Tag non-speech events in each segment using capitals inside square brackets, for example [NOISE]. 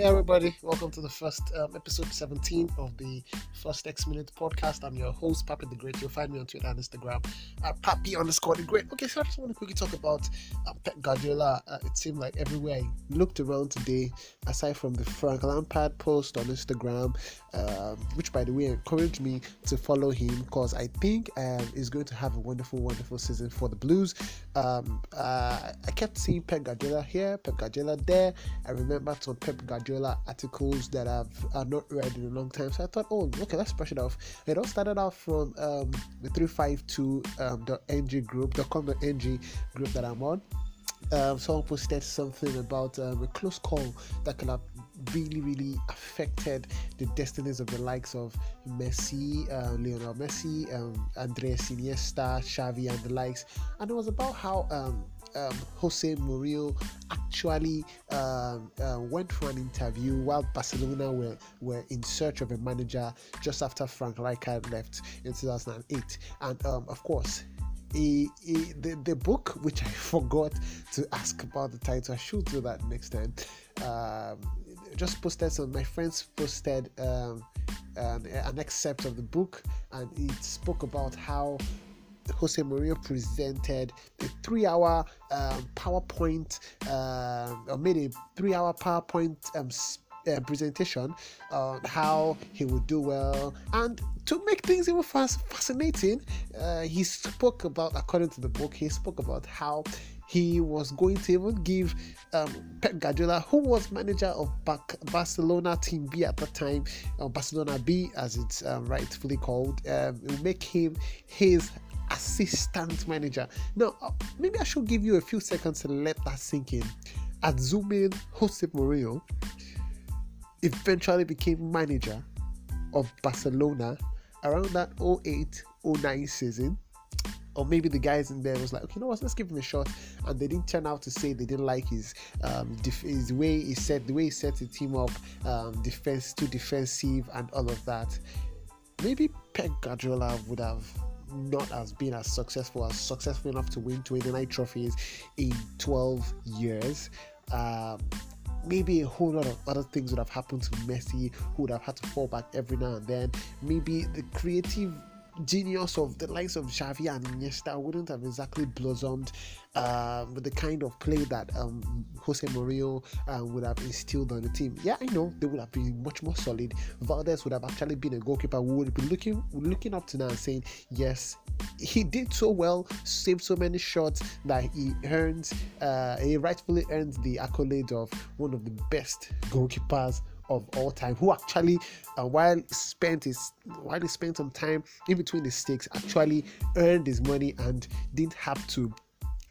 Hey everybody, welcome to the first um, episode 17 of the First X Minute podcast. I'm your host, Papi the Great. You'll find me on Twitter and Instagram at Papi underscore the Great. Okay, so I just want to quickly talk about um, Pep Guardiola. Uh, it seemed like everywhere I looked around today, aside from the Frank Lampard post on Instagram, um, which by the way encouraged me to follow him because I think um, he's going to have a wonderful, wonderful season for the Blues. Um, uh, I kept seeing Pep Guardiola here, Pep Guardiola there. I remember some Pep Guardiola articles that I've, I've not read in a long time. So I thought, oh, okay, let's brush it off. It all started off from um, the 352.ng um, group, the com.ng group that I'm on. Um, someone posted something about um, a close call that could have really, really affected the destinies of the likes of Messi, uh, Lionel Messi, um, Andres Iniesta, Xavi, and the likes. And it was about how um, um, Jose Mourinho actually um, uh, went for an interview while Barcelona were, were in search of a manager just after Frank Rijkaard left in 2008. And um, of course, he, he, the, the book, which I [LAUGHS] forgot to ask about the title, I should do that next time. Um, just posted some, my friends posted um, an, an excerpt of the book, and it spoke about how Jose Mourinho presented a three-hour um, PowerPoint uh, or made a three-hour PowerPoint um, uh, presentation on how he would do well. And to make things even fascinating uh, he spoke about according to the book he spoke about how he was going to even give um, Pep Guardiola, who was manager of Barcelona Team B at the time, uh, Barcelona B as it's um, rightfully called, um, make him his assistant manager. Now, uh, maybe I should give you a few seconds to let that sink in. At Zoom in, Jose Mourinho eventually became manager of Barcelona around that 08 09 season. Or maybe the guys in there was like, okay, you know what, let's give him a shot. And they didn't turn out to say they didn't like his um, def- his way he set the way he set the team up, um, defense too defensive and all of that. Maybe Pep Guardiola would have not as been as successful as successful enough to win 29 trophies in 12 years. Um, maybe a whole lot of other things would have happened to Messi, who would have had to fall back every now and then. Maybe the creative genius of the likes of Xavi and Iniesta wouldn't have exactly blossomed um, with the kind of play that um, Jose Mourinho uh, would have instilled on the team. Yeah, I know they would have been much more solid. Valdés would have actually been a goalkeeper who would be looking looking up to now and saying, yes, he did so well, saved so many shots that he earns, uh, he rightfully earns the accolade of one of the best goalkeepers of all time who actually uh, while spent his while he spent some time in between the sticks actually earned his money and didn't have to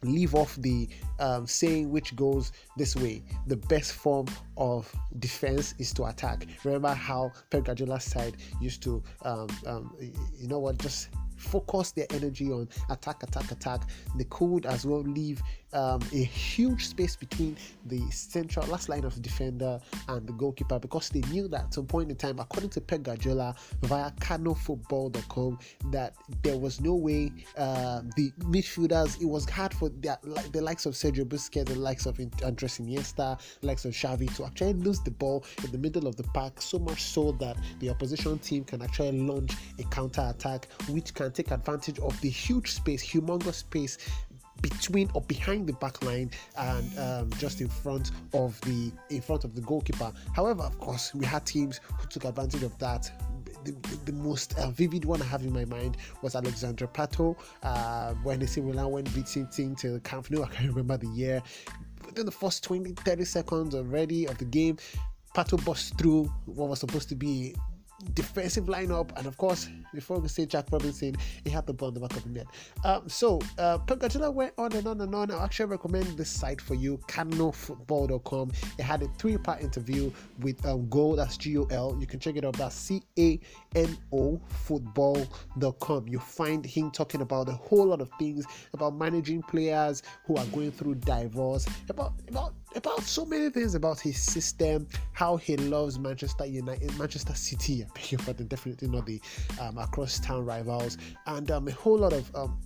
leave off the um, saying which goes this way the best form of defense is to attack remember how pep guardiola's side used to um, um, you know what just focus their energy on attack, attack, attack. They could as well leave um, a huge space between the central last line of defender and the goalkeeper because they knew that at some point in time, according to Pep Guardiola via CanoFootball.com, that there was no way uh, the midfielders. It was hard for the, the likes of Sergio Busquets, the likes of Andres Iniesta, the likes of Xavi to actually lose the ball in the middle of the park. So much so that the opposition team can actually launch a counter attack, which can take advantage of the huge space, humongous space between or behind the back line and um, just in front of the in front of the goalkeeper. However, of course, we had teams who took advantage of that. The, the, most uh, vivid one I have in my mind was Alexandre Pato uh, when AC Milan went beating team to the Camp Nou. I can't [LAUGHS] remember the year. Within the first 20 30 seconds already of the game, Pato bust through what was supposed to be defensive lineup, and of course, before we say Jack Robinson, he had the ball in the back of the net. Um, so, uh, Guardiola went on and on and on. I actually recommend this site for you, canofootball.com. It had a three part interview with um, Gol, that's G O L. You can check it out, that's C A N O football.com. You find him talking about a whole lot of things about managing players who are going through divorce, about, about about so many things about his system, how he loves Manchester United, Manchester City. [LAUGHS] Pardon, definitely not the um, across town rivals, and um, a whole lot of um,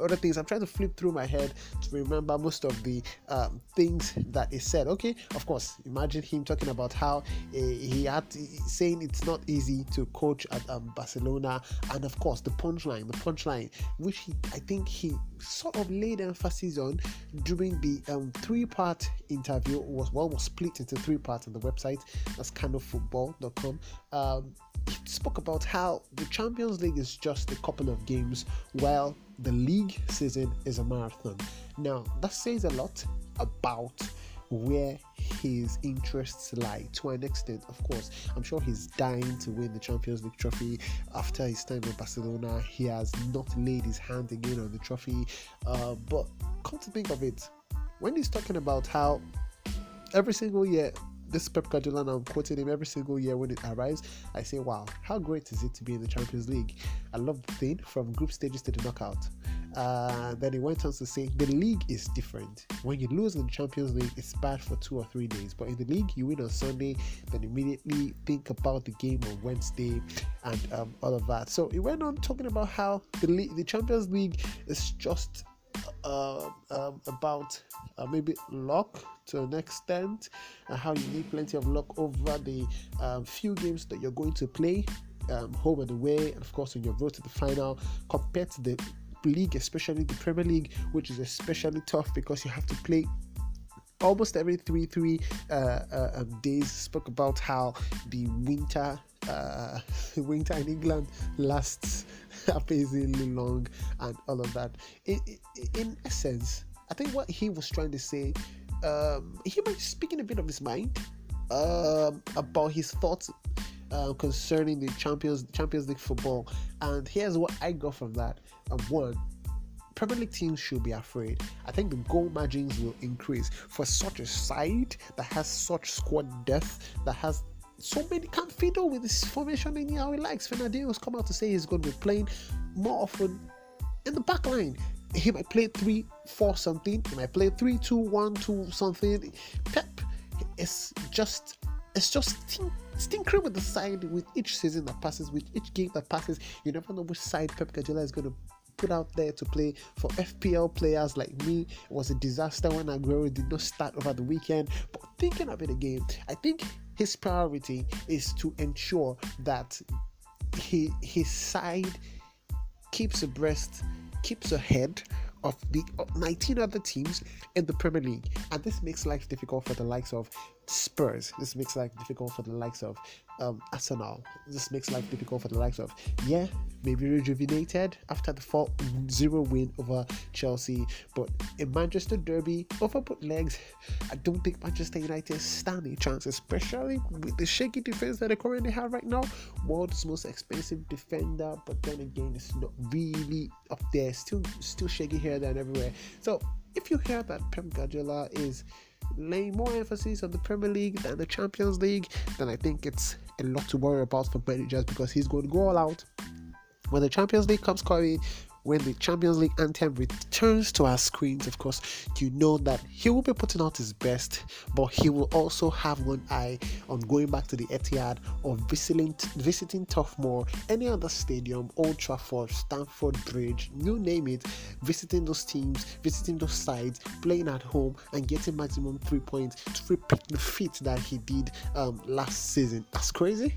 other things. I'm trying to flip through my head to remember most of the um, things that he said. Okay, of course, imagine him talking about how uh, he had to, saying it's not easy to coach at um, Barcelona, and of course, the punchline, the punchline, which he, I think he sort of laid emphasis on during the um, three-part interview. Was well was split into three parts on the website. That's canofootball.com. Um, spoke about how the Champions League is just a couple of games, while the league season is a marathon. Now, that says a lot about where his interests lie to an extent of course. I'm sure he's dying to win the champions league trophy after his time in barcelona. He has not laid his hand again on the trophy. Uh, but come to think of it when he's talking about how every single year this Pep Guardiola, and I'm quoting him every single year when it arrives. I say, wow, how great is it to be in the Champions League? I love the thing from group stages to the knockout. Uh, then he went on to say, the league is different. When you lose in the Champions League, it's bad for two or three days. But in the league, you win on Sunday, then immediately think about the game on Wednesday and um, all of that. So he went on talking about how the, league, the Champions League is just uh, um, about uh, maybe luck to an extent, and how you need plenty of luck over the um, few games that you're going to play, um, home and away, and of course on your road to the final, compared to the league, especially the Premier League, which is especially tough because you have to play almost every three three uh, uh, um, days. Spoke about how the winter uh, [LAUGHS] winter in England lasts [LAUGHS] amazingly long and all of that. In, in, essence, I think what he was trying to say, um, he was speaking a bit of his mind um, about his thoughts uh, concerning the Champions Champions League football, and here's what I got from that. Um, one, Premier League teams should be afraid. I think the goal margins will increase for such a side that has such squad depth, that has so many can't fiddle with this formation anyhow he likes. Fernandinho's come out to say he's going to be playing more often in the back line. He might play 3 4 something, he might play 3 2 1 2 something. Pep is just it's just stink, tinkering with the side with each season that passes, with each game that passes. You never know which side Pep Guardiola is going to put out there to play for FPL players like me. It was a disaster when Aguero did not start over the weekend. But thinking of it again, I think his priority is to ensure that he his side keeps abreast, keeps ahead of the 19 other teams in the Premier League. And this makes life difficult for the likes of Spurs. This makes life difficult for the likes of um, Arsenal. This makes life difficult for the likes of, yeah, maybe rejuvenated after the 4 0 win over Chelsea. But in Manchester Derby, over legs, I don't think Manchester United stand a chance, especially with the shaky defense that they currently have right now. World's most expensive defender, but then again, it's not really up there. Still, still shaky here and everywhere. So if you hear that Pep Guardiola is laying more emphasis on the Premier League than the Champions League, then I think it's a lot to worry about for managers because he's going to go all out. When the Champions League comes coming, when the Champions League anthem returns to our screens, of course, you know that he will be putting out his best, but he will also have one eye on going back to the Etihad or visiting visiting Moor, any other stadium, Old Trafford, Stamford Bridge, you name it, visiting those teams, visiting those sides, playing at home, and getting maximum three points to repeat the feat that he did um, last season. That's crazy.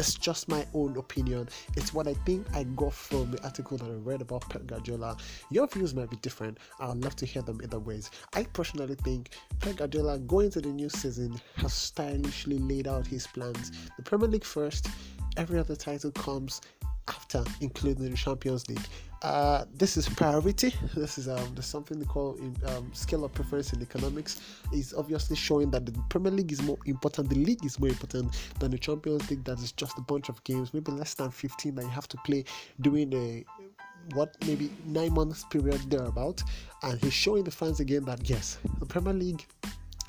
It's just my own opinion. It's what I think I got from the article that I read about Pep Guardiola. Your views might be different. I'd love to hear them either ways. I personally think Pep Guardiola going to the new season has stylishly laid out his plans. The Premier League first, every other title comes after, including the Champions League. Uh, this is priority. This is um, there's something they call in, um, scale of preference in economics. Is obviously showing that the Premier League is more important. The league is more important than the Champions League. That is just a bunch of games, maybe less than 15 that you have to play during a what maybe nine months period thereabout. And he's showing the fans again that yes, the Premier League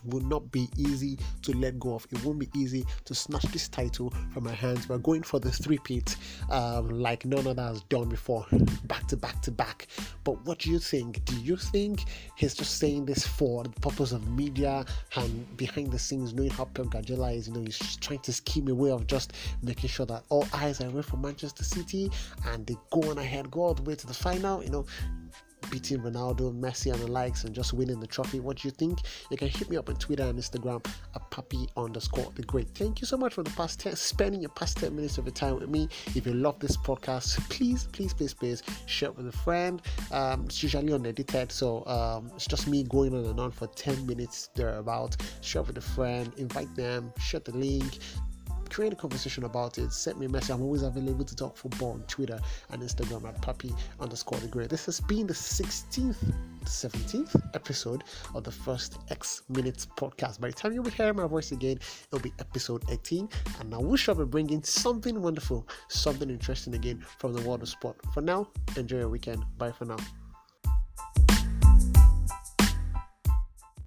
will not be easy to let go of. It won't be easy to snatch this title from my hands. We're going for the three-peat um, like none other has done before, back to back to back. But what do you think? Do you think he's just saying this for the purpose of media and behind the scenes, knowing how Pep Guardiola is? You know, he's trying to scheme a way of just making sure that all eyes are away from Manchester City and they go on ahead, go all the way to the final. You know, beating Ronaldo, Messi, and the likes, and just winning the trophy. What do you think? You can hit me up on Twitter and Instagram at Papi underscore the great. Thank you so much for the past 10, spending your past 10 minutes of your time with me. If you love this podcast, please, please, please, please share it with a friend. Um, it's usually unedited, so um, it's just me going on and on for 10 minutes thereabout. Share it with a friend, invite them, share the link, create a conversation about it. Send me a message. I'm always available to talk football on Twitter and Instagram at Papi underscore the great. This has been the 16th, 17th episode of the first X Minutes podcast. By the time you'll be hearing my voice again, it'll be episode 18. And I wish I'll be bringing something wonderful, something interesting again from the world of sport. For now, enjoy your weekend. Bye for now.